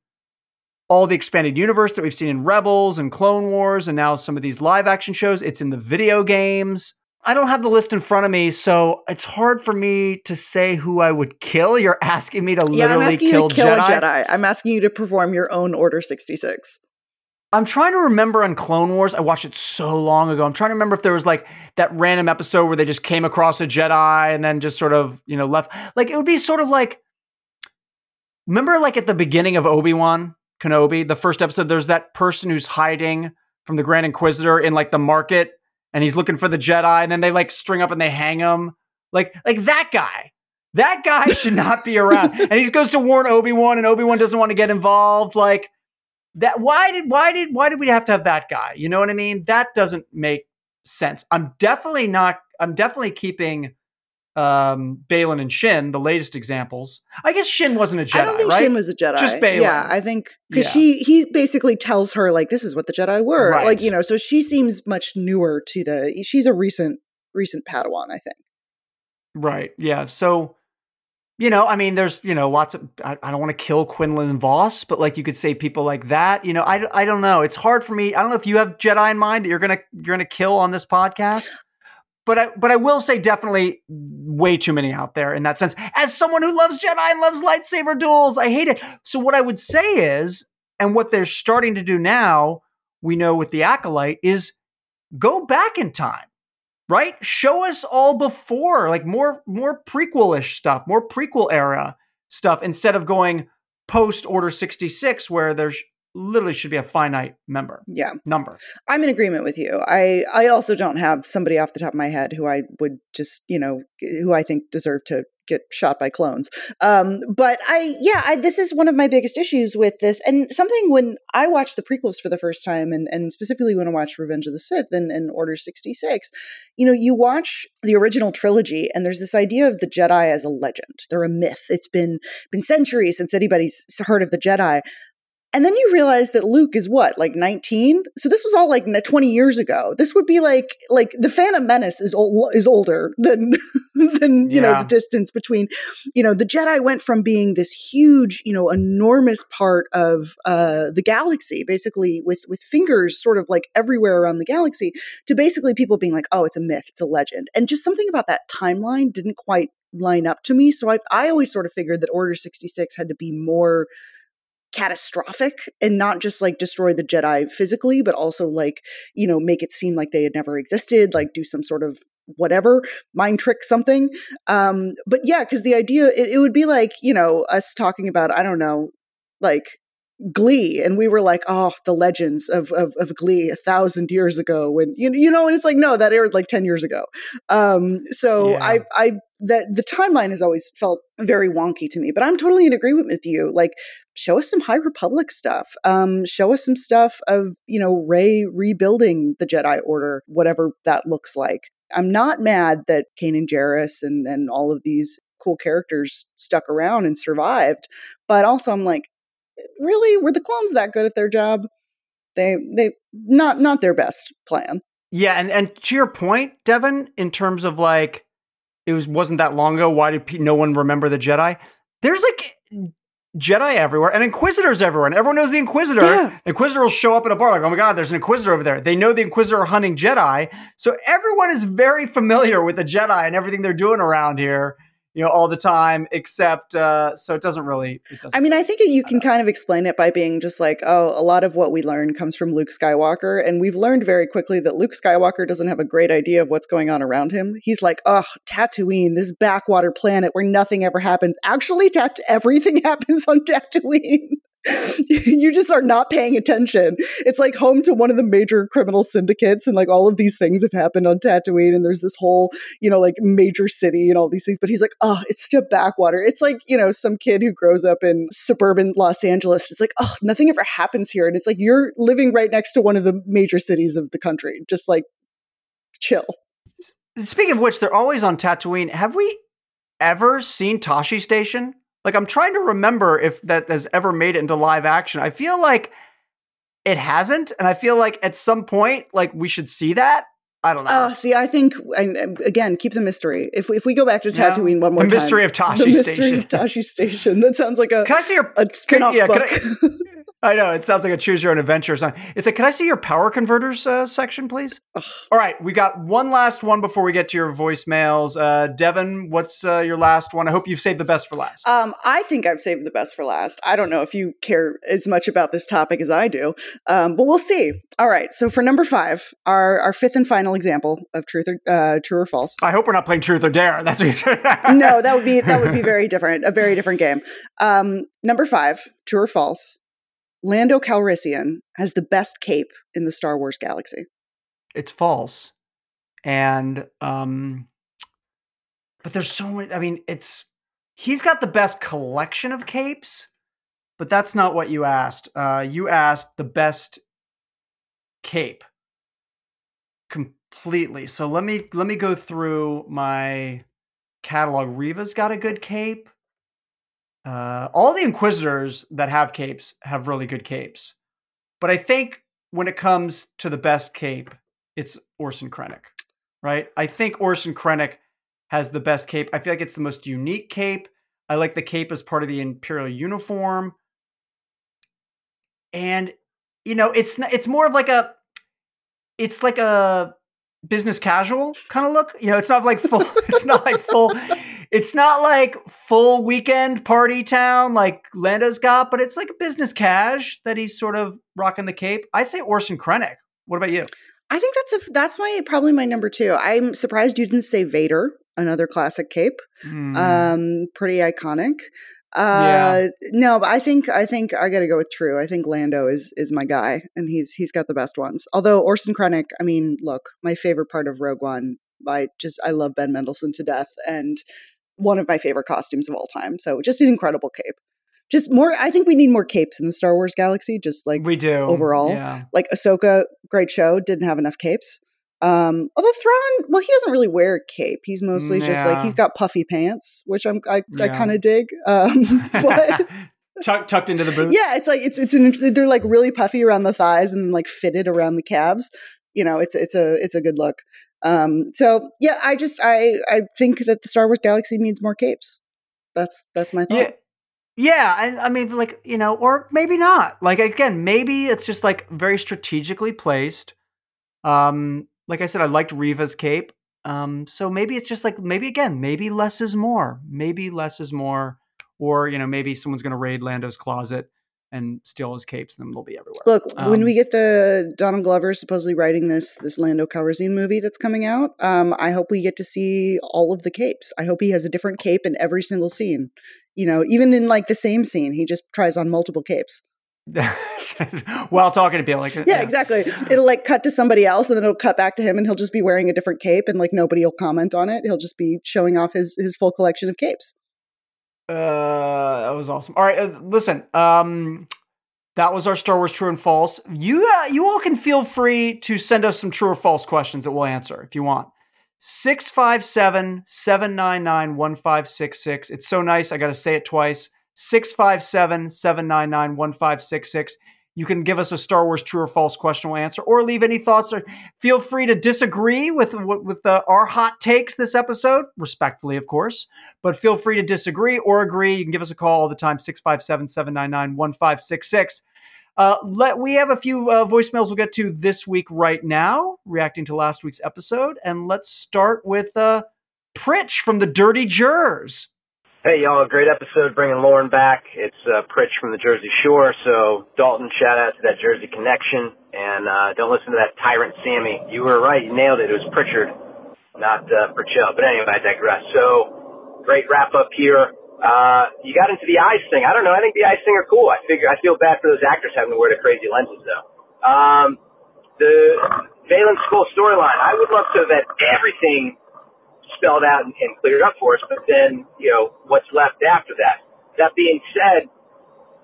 all the expanded universe that we've seen in Rebels and Clone Wars, and now some of these live action shows. It's in the video games. I don't have the list in front of me, so it's hard for me to say who I would kill. You're asking me to Yeah, I'm literally asking kill, you to kill Jedi. a Jedi. I'm asking you to perform your own Order 66. I'm trying to remember on Clone Wars. I watched it so long ago. I'm trying to remember if there was like that random episode where they just came across a Jedi and then just sort of, you know, left. Like it would be sort of like, remember like at the beginning of Obi Wan Kenobi, the first episode, there's that person who's hiding from the Grand Inquisitor in like the market and he's looking for the Jedi and then they like string up and they hang him. Like, like that guy. That guy should not be around. and he goes to warn Obi Wan, and Obi Wan doesn't want to get involved. Like, that why did why did why did we have to have that guy you know what i mean that doesn't make sense i'm definitely not i'm definitely keeping um Baylan and shin the latest examples i guess shin wasn't a jedi I don't think right? Shin was a Jedi. Just Baylan. Yeah, I think because Yeah. she he basically tells her like this is what the Jedi were. Right. Like you know, so she seems much newer to the. She's a recent recent Padawan, I think. right yeah so you know i mean there's you know lots of i, I don't want to kill Quinlan Vos but like you could say people like that you know I, I don't know it's hard for me i don't know if you have jedi in mind that you're gonna you're gonna kill on this podcast but I, but I will say definitely way too many out there in that sense. As someone who loves Jedi and loves lightsaber duels, I hate it. So what I would say is, and what they're starting to do now, we know with the acolyte is go back in time, right? Show us all before, like more more prequelish stuff, more prequel era stuff, instead of going post Order sixty six, where there's literally should be a finite member Yeah, number. I'm in agreement with you. I I also don't have somebody off the top of my head who I would just you know who I think deserve to get shot by clones. Um, but I yeah, I, this is one of my biggest issues with this, and something when I watched the prequels for the first time, and and specifically when I watched Revenge of the Sith and, and Order sixty six, you know, you watch the original trilogy, and there's this idea of the Jedi as a legend. They're a myth. It's been been centuries since anybody's heard of the Jedi. And then you realize that Luke is what, like 19? So this was all like 20 years ago. This would be like like the Phantom Menace is old, is older than than you know the distance between you know the Jedi went from being this huge, you know, enormous part of uh the galaxy, basically with with fingers sort of like everywhere around the galaxy, to basically people being like, "Oh, it's a myth, it's a legend." And just something about that timeline didn't quite line up to me. So I I always sort of figured that Order 66 had to be more catastrophic and not just like destroy the Jedi physically, but also like, you know, make it seem like they had never existed, like do some sort of whatever mind trick something. Um but yeah because the idea it, it would be like you know us talking about i don't know like Glee, and we were like, "Oh, the legends of of, of Glee a thousand years ago." When you you know, and it's like, no, that aired like ten years ago. Um, so Yeah. I I that the timeline has always felt very wonky to me, but I'm totally in agreement with you. Like, show us some High Republic stuff. Um, show us some stuff of you know Rey rebuilding the Jedi Order, whatever that looks like. I'm not mad that Kanan Jarrus and and all of these cool characters stuck around and survived, but also I'm like really were the clones that good at their job they they not not their best plan Yeah, and and to your point, Devan, in terms of like it was wasn't that long ago. Why did no one remember the Jedi? There's like Jedi everywhere and Inquisitors everywhere, and everyone knows the Inquisitor. Yeah. The Inquisitor will show up at a bar like, "Oh my God, there's an Inquisitor over there." They know the Inquisitor are hunting Jedi, so everyone is very familiar with the Jedi and everything they're doing around here. You know, all the time, except uh, so it doesn't really. It doesn't i mean i think you can kind of explain it by being just like oh a lot of what we learn comes from luke skywalker and we've learned very quickly that luke skywalker doesn't have a great idea of what's going on around him. He's like oh tatooine this backwater planet where nothing ever happens. Actually tat- everything happens on tatooine you just are not paying attention. It's like home to one of the major criminal syndicates, and like all of these things have happened on Tatooine, and there's this whole, you know, like major city and all these things. But he's like, oh, it's a backwater. It's like, you know, some kid who grows up in suburban Los Angeles. It's like, oh, nothing ever happens here. And it's like, you're living right next to one of the major cities of the country. Just like, chill. Speaking of which, they're always on Tatooine. Have we ever seen Tosche Station? Like, I'm trying to remember if that has ever made it into live action. I feel like it hasn't, and I feel like at some point, like we should see that. I don't know. Uh, see, I think and, again, keep the mystery. If we, if we go back to Yeah. Tatooine one The more time, mystery of Tosche the mystery Station. of Tosche Station. That sounds like a can I see your? a spin-off yeah, can book. I know it sounds like a choose your own adventure or something. It's like, can I see your power converters uh, section, please? Ugh. All right, we got one last one before we get to your voicemails. Uh, Devan, what's uh, your last one? I hope you've saved the best for last. Um, I think I've saved the best for last. I don't know if you care as much about this topic as I do, um, but we'll see. All right. So for number five, our our fifth and final example of truth or uh, true or false. I hope we're not playing Truth or Dare. That's what no, that would be that would be very different, a very different game. Um, number five, true or false? Lando Calrissian has the best cape in the Star Wars galaxy. it's false. And um but there's so many i mean it's he's got the best collection of capes but that's not what you asked. Uh you asked the best cape completely. So let me let me go through my catalog. Reva's got a good cape uh all the inquisitors that have capes have really good capes but i think when it comes to the best cape it's Orson Krennic, right? I think Orson Krennic has the best cape. I feel like it's the most unique cape. I like the cape as part of the Imperial uniform. And you know, it's n- it's more of like a it's like a business casual kind of look. You know, it's not like full it's not like full it's not like full weekend party town like Lando's got, but it's like a business cash that he's sort of rocking the cape. I say Orson Krennic. What about you? I think that's a that's my probably my number two. I'm surprised you didn't say Vader, another classic cape. Hmm. Um, pretty iconic. Yeah. Uh, no, but I think I think I got to go with True. I think Lando is is my guy, and he's he's got the best ones. Although Orson Krennic, I mean, look, my favorite part of Rogue One, I just I love Ben Mendelsohn to death, and one of my favorite costumes of all time. So just an incredible cape. Just more. I think we need more capes in the Star Wars galaxy. Just like we do overall. Yeah. like Ahsoka, great show, didn't have enough capes. Um, although Thrawn, well, he doesn't really wear a cape. He's mostly just like he's got puffy pants, which I'm I, I kind of dig. Um, but Tuck, tucked into the boots. yeah, it's like it's it's an they're like really puffy around the thighs and like fitted around the calves. You know, it's it's a it's a good look. Um, so yeah, I just I I think that the Star Wars galaxy needs more capes. That's that's my thought. Yeah. Yeah, and I mean, like you know, or maybe not. Like again, maybe it's just like very strategically placed. Um, like I said, I liked Reva's cape. Um, so maybe it's just like maybe again, maybe less is more. Maybe less is more, or you know, maybe someone's going to raid Lando's closet and steal his capes, and then they'll be everywhere. Look, Um, when we get the Donald Glover supposedly writing this this Lando Calrissian movie that's coming out, um, I hope we get to see all of the capes. I hope he has a different cape in every single scene. You know, even in like the same scene, he just tries on multiple capes. while talking to people, like Yeah, exactly. It'll like cut to somebody else, and then it'll cut back to him, and he'll just be wearing a different cape, and like nobody will comment on it. He'll just be showing off his his full collection of capes. Uh, that was awesome. All right, uh, listen. Um, that was our Star Wars True and False. You uh, you all can feel free to send us some true or false questions that we'll answer if you want. 657 799 1566. It's so nice. I got to say it twice. 657 799 1566. You can give us a Star Wars true or false question we'll answer, or leave any thoughts. Or feel free to disagree with with uh, our hot takes this episode, respectfully, of course. But feel free to disagree or agree. You can give us a call all the time 657 799 1566. Uh, let we have a few uh, voicemails we'll get to this week right now, reacting to last week's episode, and let's start with uh, Pritch from the Jersey Shore. Hey y'all, great episode bringing Lauren back. It's uh, Pritch from the Jersey Shore. So Dalton, shout out to that Jersey connection, and uh, don't listen to that tyrant Sammy. You were right, you nailed it. It was Pritchard, not uh, Pritchell. But anyway, I digress. So great wrap up here. Uh, you got into the eyes thing. I don't know. I think the eyes thing are cool. I figure I feel bad for those actors having to wear the crazy lenses though. Um, the Baylan Skoll storyline. I would love to have had everything spelled out and, and cleared up for us, but then, you know, what's left after that? That being said,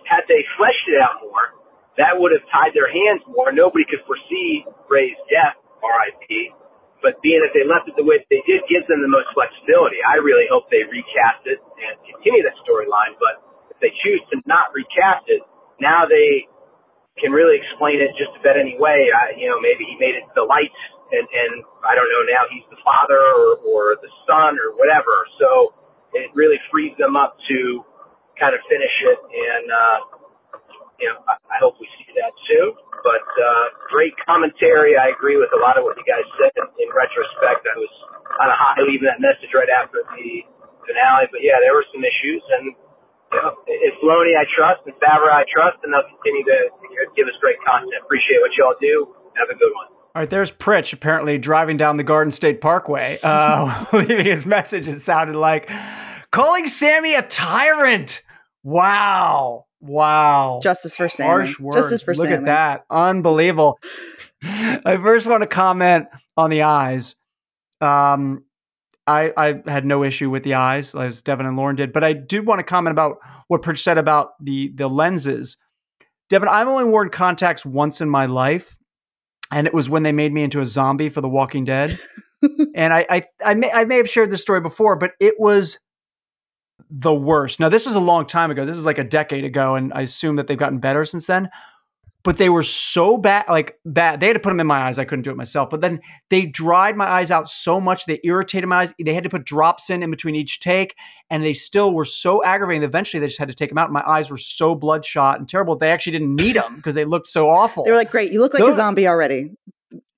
had they fleshed it out more, that would have tied their hands more. Nobody could foresee Ray's death, RIP. But being that they left it the way they did gives them the most flexibility. I really hope they recast it and continue that storyline. But if they choose to not recast it, now they can really explain it just about any way. I, you know, maybe he made it the lights and, and I don't know, now he's the father or, or the son or whatever. So it really frees them up to kind of finish it. And, uh, you know, I, I hope we see that soon. But, uh, great commentary. I agree with a lot of what you guys said. In retrospect, I was kind of high leaving that message right after the finale. But yeah, there were some issues and, you know, it's Filoni I trust and Favreau I trust, and they'll continue to give us great content. Appreciate what y'all do. Have a good one. All right, there's Pritch apparently driving down the Garden State Parkway, uh, leaving his message. It sounded like calling Sammy a tyrant. Wow. Wow. Justice for Sammy. Harsh words. Justice for Sammy. Look Sammy. at that. Unbelievable. I first want to comment on the eyes. Um, I, I had no issue with the eyes, as Devan and Lauren did, but I do want to comment about what Pritch said about the the lenses. Devan, I've only worn contacts once in my life, and it was when they made me into a zombie for The Walking Dead. and I, I, I may, I may have shared this story before, but it was the worst. Now, this was a long time ago. This is like a decade ago, and I assume that they've gotten better since then. But they were so bad, like bad. They had to put them in my eyes. I couldn't do it myself. But then they dried my eyes out so much they irritated my eyes. They had to put drops in in between each take, and they still were so aggravating. Eventually, they just had to take them out. My eyes were so bloodshot and terrible. They actually didn't need them because they looked so awful. They were like, great, you look like Those- a zombie already.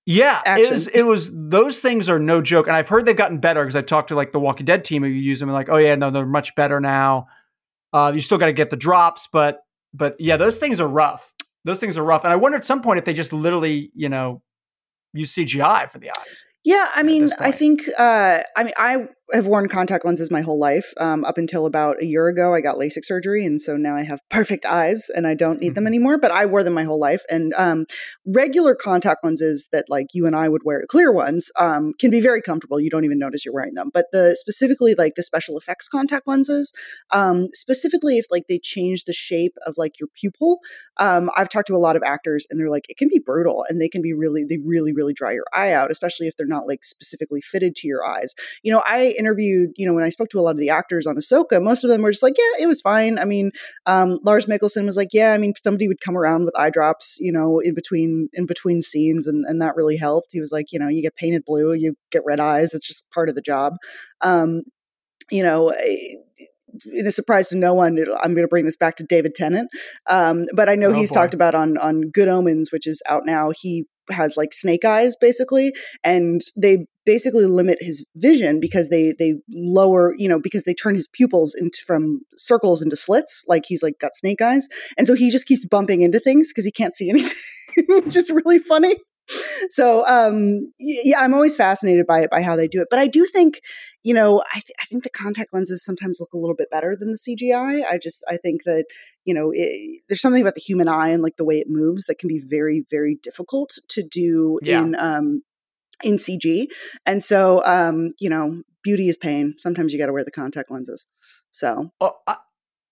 Yeah, it was, it was. Those things are no joke, and I've heard they've gotten better because I talked to like the Walking Dead team who use them and like, oh yeah, no, they're much better now. Uh, you still got to get the drops, but but yeah, those things are rough. Those things are rough, and I wonder at some point if they just literally, you know, use CGI for the eyes. Yeah, I mean, I think, uh, I mean, I have worn contact lenses my whole life. Um, up until about a year ago, I got LASIK surgery, and so now I have perfect eyes, and I don't need them Mhm. anymore. But I wore them my whole life, and um, regular contact lenses that like you and I would wear, clear ones, um, can be very comfortable. You don't even notice you're wearing them. But the specifically like the special effects contact lenses, um, specifically if like they change the shape of like your pupil, um, I've talked to a lot of actors, and they're like, it can be brutal, and they can be really, they really, really dry your eye out, especially if they're not like specifically fitted to your eyes. You know, I interviewed, you know, when I spoke to a lot of the actors on Ahsoka, most of them were just like, yeah, it was fine. I mean, um, Lars Mikkelsen was like, yeah, I mean, somebody would come around with eye drops, you know, in between in between scenes, and and that really helped. He was like, you know, you get painted blue, you get red eyes. It's just part of the job. Um, you know. I- in a surprise to no one, I'm going to bring this back to David Tennant, um, but I know Oh, he's boy. talked about on on Good Omens, which is out now. He has like snake eyes basically, and they basically limit his vision because they they lower you know because they turn his pupils into from circles into slits like he's like got snake eyes and so he just keeps bumping into things because he can't see anything which is really funny so um yeah i'm always fascinated by it by how they do it but i do think you know i, th- I think the contact lenses sometimes look a little bit better than the cgi i. Just i think that you know it, there's something about the human eye and like the way it moves that can be very very difficult to do Yeah. in um in cg and so um you know beauty is pain. Sometimes you got to wear the contact lenses. So. Well, I,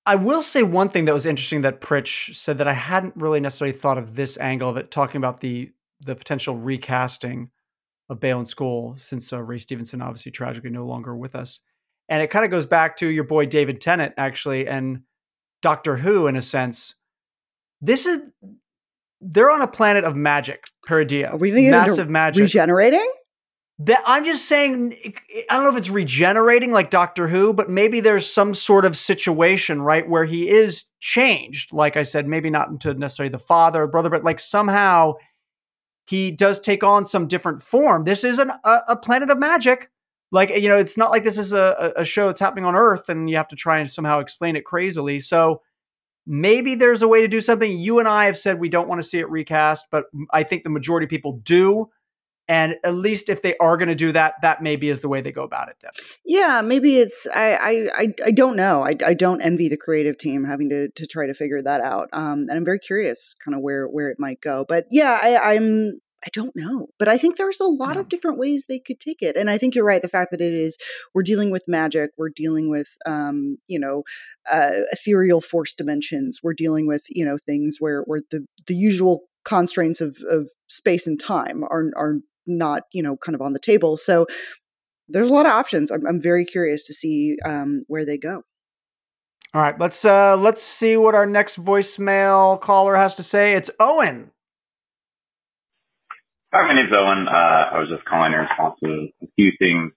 I will say one thing that was interesting that Pritch said that I hadn't really necessarily thought of this angle of it, talking about the the potential recasting of Baylan Skoll, since uh, Ray Stevenson obviously tragically no longer with us, and it kind of goes back to your boy David Tennant actually and Doctor Who in a sense. This is they're on a planet of magic, Peridea, are we massive magic. regenerating That I'm just saying, I don't know if it's regenerating like Doctor Who, but maybe there's some sort of situation, right, where he is changed. Like I said, maybe not into necessarily the father or brother, but like somehow he does take on some different form. This is an, a, a planet of magic. Like, you know, it's not like this is a, a show that's happening on Earth and you have to try and somehow explain it crazily. So maybe there's a way to do something. You and I have said we don't want to see it recast, but I think the majority of people do. And at least if they are going to do that, that maybe is the way they go about it. Deb. Yeah, maybe it's I I I, don't know. I, I don't envy the creative team having to to try to figure that out. Um, and I'm very curious, kind of where where it might go. But yeah, I, I'm I don't know. But I think there's a lot Yeah. of different ways they could take it. And I think you're right. The fact that it is we're dealing with magic, we're dealing with um, you know, uh, ethereal force dimensions. We're dealing with you know things where where the the usual constraints of of space and time are are not you know kind of on the table. So there's a lot of options. I'm, I'm very curious to see um, where they go. All right, let's uh let's see what our next voicemail caller has to say. It's Owen. Hi, my name's Owen. Uh, I was just calling in response to a few things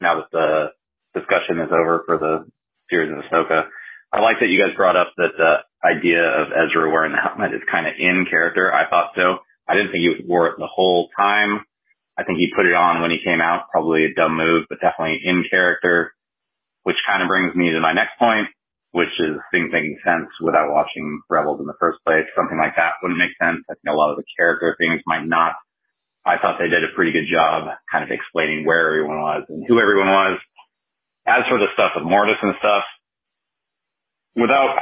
now that the discussion is over for the series of Ahsoka. I like that you guys brought up that the idea of Ezra wearing the helmet is kind of in character. I thought so. I didn't think he wore it the whole time. I think he put it on when he came out. Probably a dumb move, but definitely in character, which kind of brings me to my next point, which is things making sense without watching Rebels in the first place. Something like that wouldn't make sense. I think a lot of the character things might not. I thought they did a pretty good job kind of explaining where everyone was and who everyone was. As for the stuff with Mortis and stuff, without,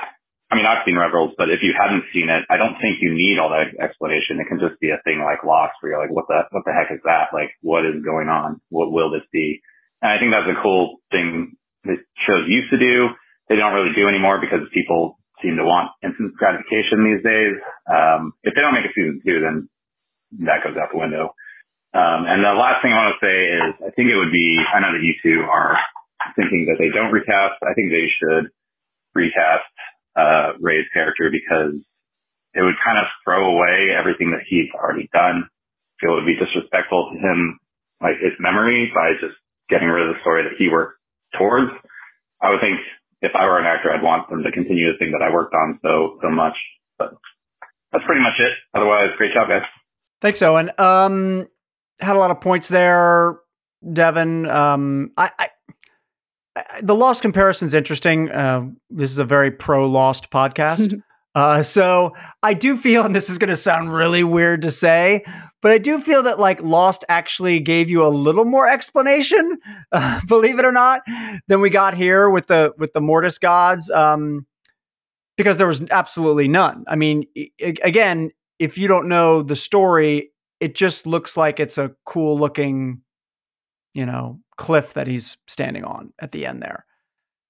I mean, I've seen Rebels, but if you hadn't seen it, I don't think you need all that explanation. It can just be a thing like Lost where you're like, what the, what the heck is that? Like, what is going on? What will this be? And I think that's a cool thing that shows used to do. They don't really do anymore because people seem to want instant gratification these days. Um, if they don't make a season two, then that goes out the window. Um, and the last thing I want to say is I think it would be, I know that you two are thinking that they don't recast. I think they should recast, uh, Ray's character because it would kind of throw away everything that he's already done. It would be disrespectful to him, like his memory by just getting rid of the story that he worked towards. I would think if I were an actor, I'd want them to continue the thing that I worked on so, so much. But that's pretty much it. Otherwise, great job, guys. Thanks, Owen. Um, had a lot of points there, Devan. Um, I, I the Lost comparison's interesting. Uh, this is a very pro Lost podcast. uh, so I do feel, and this is going to sound really weird to say, but I do feel that like Lost actually gave you a little more explanation, uh, believe it or not, than we got here with the with the Mortis gods. Um, because there was absolutely none. I mean, i- again, if you don't know the story, it just looks like it's a cool looking, you know, cliff that he's standing on at the end there.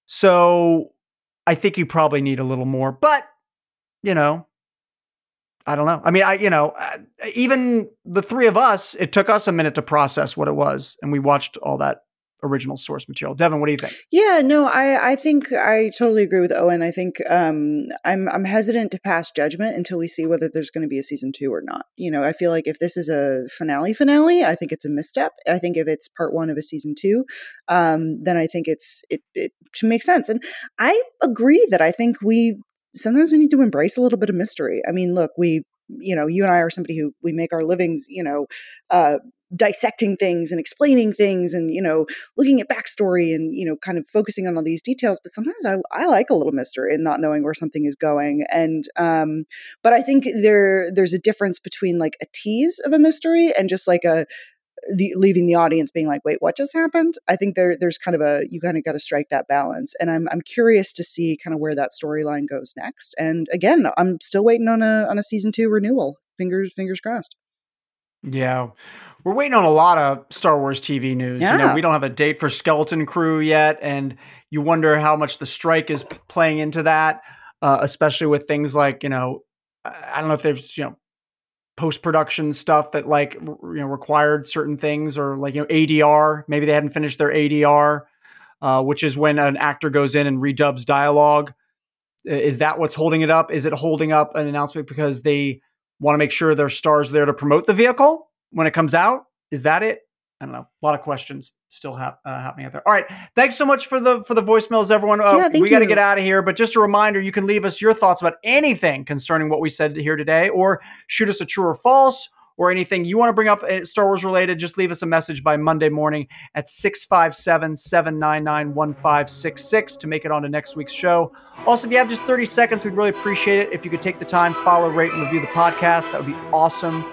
So I think you probably need a little more, but you know, I don't know. I mean, I, you know, uh, even the three of us, it took us a minute to process what it was, and we watched all that original source material. Devan, what do you think? Yeah, no, I, I think I totally agree with Owen. I think um, I'm I'm hesitant to pass judgment until we see whether there's going to be a season two or not. You know, I feel like if this is a finale finale, I think it's a misstep. I think if it's part one of a season two, um, then I think it's it it should make sense. And I agree that I think we sometimes we need to embrace a little bit of mystery. I mean, look, we you know, you and I are somebody who we make our livings, you know, uh, dissecting things and explaining things and you know looking at backstory and you know kind of focusing on all these details but sometimes i, I like a little mystery and not knowing where something is going and um but i think there there's a difference between like a tease of a mystery and just like a the, leaving the audience being like, "Wait, what just happened?" I think there there's kind of a you kind of got to strike that balance, and I'm I'm curious to see kind of where that storyline goes next. And again, I'm still waiting on a on a season two renewal. Fingers fingers crossed. Yeah. We're waiting on a lot of Star Wars TV news. Yeah. You know, we don't have a date for Skeleton Crew yet, and you wonder how much the strike is playing into that, uh, especially with things like you know, I I don't know if there's you know post production stuff that like you know required certain things or like you know ADR. Maybe they hadn't finished their ADR, uh, which is when an actor goes in and redubs dialogue. Is that what's holding it up? Is it holding up an announcement because they want to make sure their stars there to promote the vehicle when it comes out? Is that it? I don't know. A lot of questions still hap- uh, happening out there. All right, thanks so much for the for the voicemails, everyone. Uh, Yeah, thank we got to get out of here, but just a reminder: you can leave us your thoughts about anything concerning what we said here today, or shoot us a true or false, or anything you want to bring up uh, Star Wars related. Just leave us a message by Monday morning at 657-799-1566 to make it on to next week's show. Also, if you have just 30 seconds, we'd really appreciate it if you could take the time, follow, rate, and review the podcast. That would be awesome.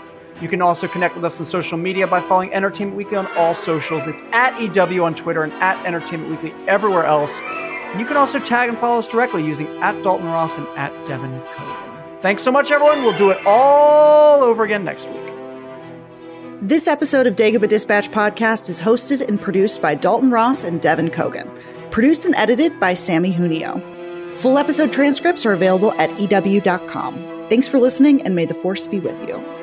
You can also connect with us on social media by following Entertainment Weekly on all socials. It's at EW on Twitter and at Entertainment Weekly everywhere else. And you can also tag and follow us directly using at Dalton Ross and at Devan Coggan. Thanks so much, everyone. We'll do it all over again next week. This episode of Dagobah Dispatch podcast is hosted and produced by Dalton Ross and Devan Coggan. Produced and edited by Sammy Junio. Full episode transcripts are available at EW.com. Thanks for listening, and may the force be with you.